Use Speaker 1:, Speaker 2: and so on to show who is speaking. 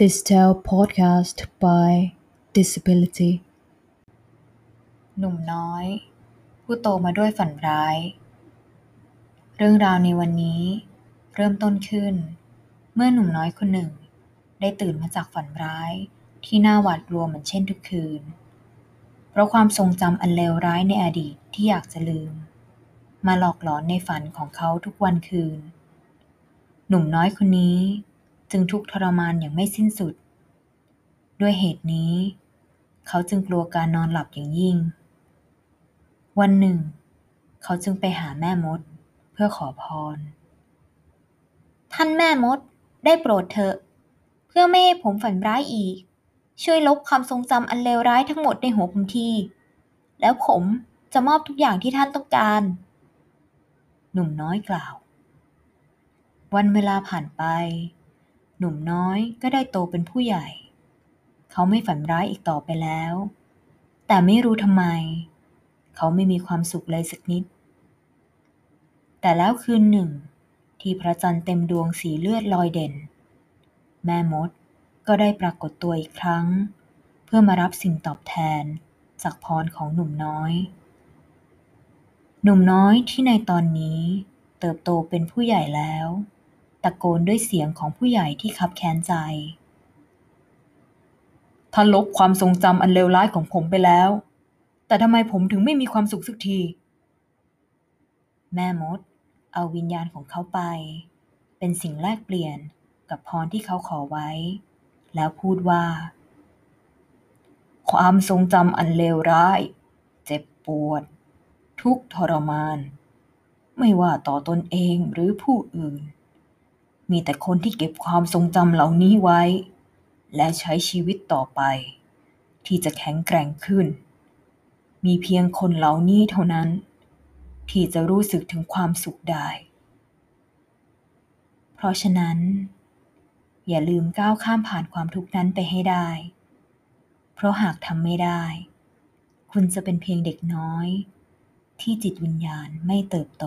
Speaker 1: This Tale podcast by Disability
Speaker 2: หนุ่มน้อย ผู้โตมาด้วยฝันร้าย เรื่องราวในวันนี้ เริ่มต้นขึ้น เมื่อหนุ่มน้อยคนหนึ่ง ได้ตื่นมาจากฝันร้ายที่น่าหวาดกลัวเหมือนเช่นทุกคืน เพราะความทรงจำอันเลวร้ายในอดีตที่อยากจะลืม มาหลอกหลอนในฝันของเขาทุกวันคืน หนุ่มน้อยคนนี้ จึงทุกข์ทรมานอย่างไม่สิ้นสุด ด้วยเหตุนี้ เขาจึงกลัวการนอนหลับอย่างยิ่ง วันหนึ่ง เขาจึงไปหาแม่มด เพื่อขอพร ท่านแม่มดได้โปรดเถอะ เพื่อไม่ให้ผมฝันร้ายอีก ช่วยลบความทรงจำอันเลวร้ายทั้งหมดในหัวผมที แล้วผมจะมอบทุกอย่างที่ท่านต้องการ หนุ่มน้อยกล่าว วันเวลาผ่านไป หนุ่มน้อยก็ได้โตเป็นผู้ใหญ่ เขาไม่ฝันร้ายอีกต่อไปแล้ว แต่ไม่รู้ทำไม เขาไม่มีความสุขเลยสักนิด แต่แล้วคืนหนึ่ง ที่พระจันทร์เต็มดวงสีเลือดลอยเด่น แม่มดก็ได้ปรากฏตัวอีกครั้ง เพื่อมารับสิ่งตอบแทนจากพรของหนุ่มน้อย หนุ่มน้อยที่ในตอนนี้เติบโตเป็นผู้ใหญ่แล้ว ตะโกนด้วยเสียงของผู้ใหญ่ที่คับแค้นใจ ท่านลบความทรงจำอันเลวร้ายของผมไปแล้ว แต่ทำไมผมถึงไม่มีความสุขสักที แม่มด เอาวิญญาณของเขาไป เป็นสิ่งแลกเปลี่ยนกับพรที่เขาขอไว้ แล้วพูดว่า ความทรงจำอันเลวร้าย เจ็บปวด ทุกทรมาน ไม่ว่าต่อตนเองหรือผู้อื่น มีแต่คนที่เก็บความทรงจำเหล่านี้ไว้ และใช้ชีวิตต่อไป ที่จะแข็งแกร่งขึ้น มีเพียงคนเหล่านี้เท่านั้น ที่จะรู้สึกถึงความสุขได้ เพราะฉะนั้น อย่าลืมก้าวข้ามผ่านความทุกข์นั้นไปให้ได้ เพราะหากทำไม่ได้ คุณจะเป็นเพียงเด็กน้อย ที่จิตวิญญาณไม่เติบโต